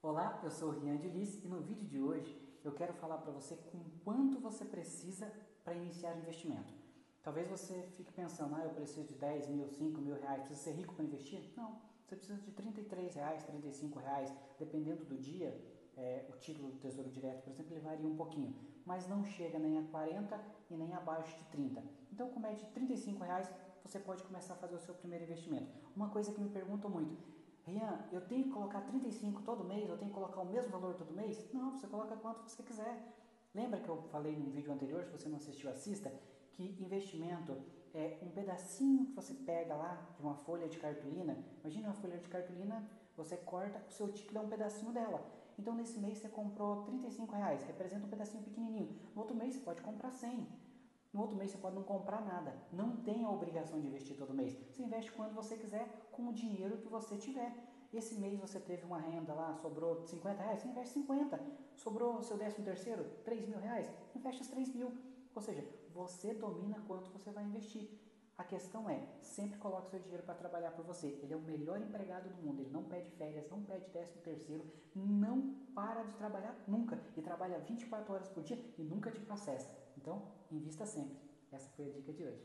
Olá, eu sou o Rian de Liz e no vídeo de hoje eu quero falar para você com quanto você precisa para iniciar o investimento. Talvez você fique pensando, ah, eu preciso de 10 mil, 5 mil reais, preciso ser rico para investir? Não, você precisa de 33 reais, 35 reais, dependendo do dia. É, o título do Tesouro Direto, por exemplo, ele varia um pouquinho, mas não chega nem a 40 e nem abaixo de 30. Então, com média de 35 reais, você pode começar a fazer o seu primeiro investimento. Uma coisa que me perguntam muito, Rian, eu tenho que colocar 35 todo mês, eu tenho que colocar o mesmo valor todo mês? Não, você coloca quanto você quiser. Lembra que eu falei num vídeo anterior, se você não assistiu, assista, que investimento é um pedacinho que você pega lá de uma folha de cartolina. Imagina uma folha de cartolina, você corta, o seu título é um pedacinho dela. Então nesse mês você comprou 35 reais, representa um pedacinho pequenininho. No outro mês você pode comprar 100. No outro mês você pode não comprar nada. Não tem a obrigação de investir todo mês. Você investe quando você quiser, com o dinheiro que você tiver. Esse mês você teve uma renda lá, sobrou 50 reais, você investe 50. Sobrou seu décimo terceiro, 3 mil reais, investe os 3 mil. Ou seja, você domina quanto você vai investir. A questão é, sempre coloque seu dinheiro para trabalhar por você. Ele é o melhor empregado do mundo, ele não pede férias, não pede décimo terceiro, não para de trabalhar nunca. E trabalha 24 horas por dia e nunca te processa. Então, invista sempre. Essa foi a dica de hoje.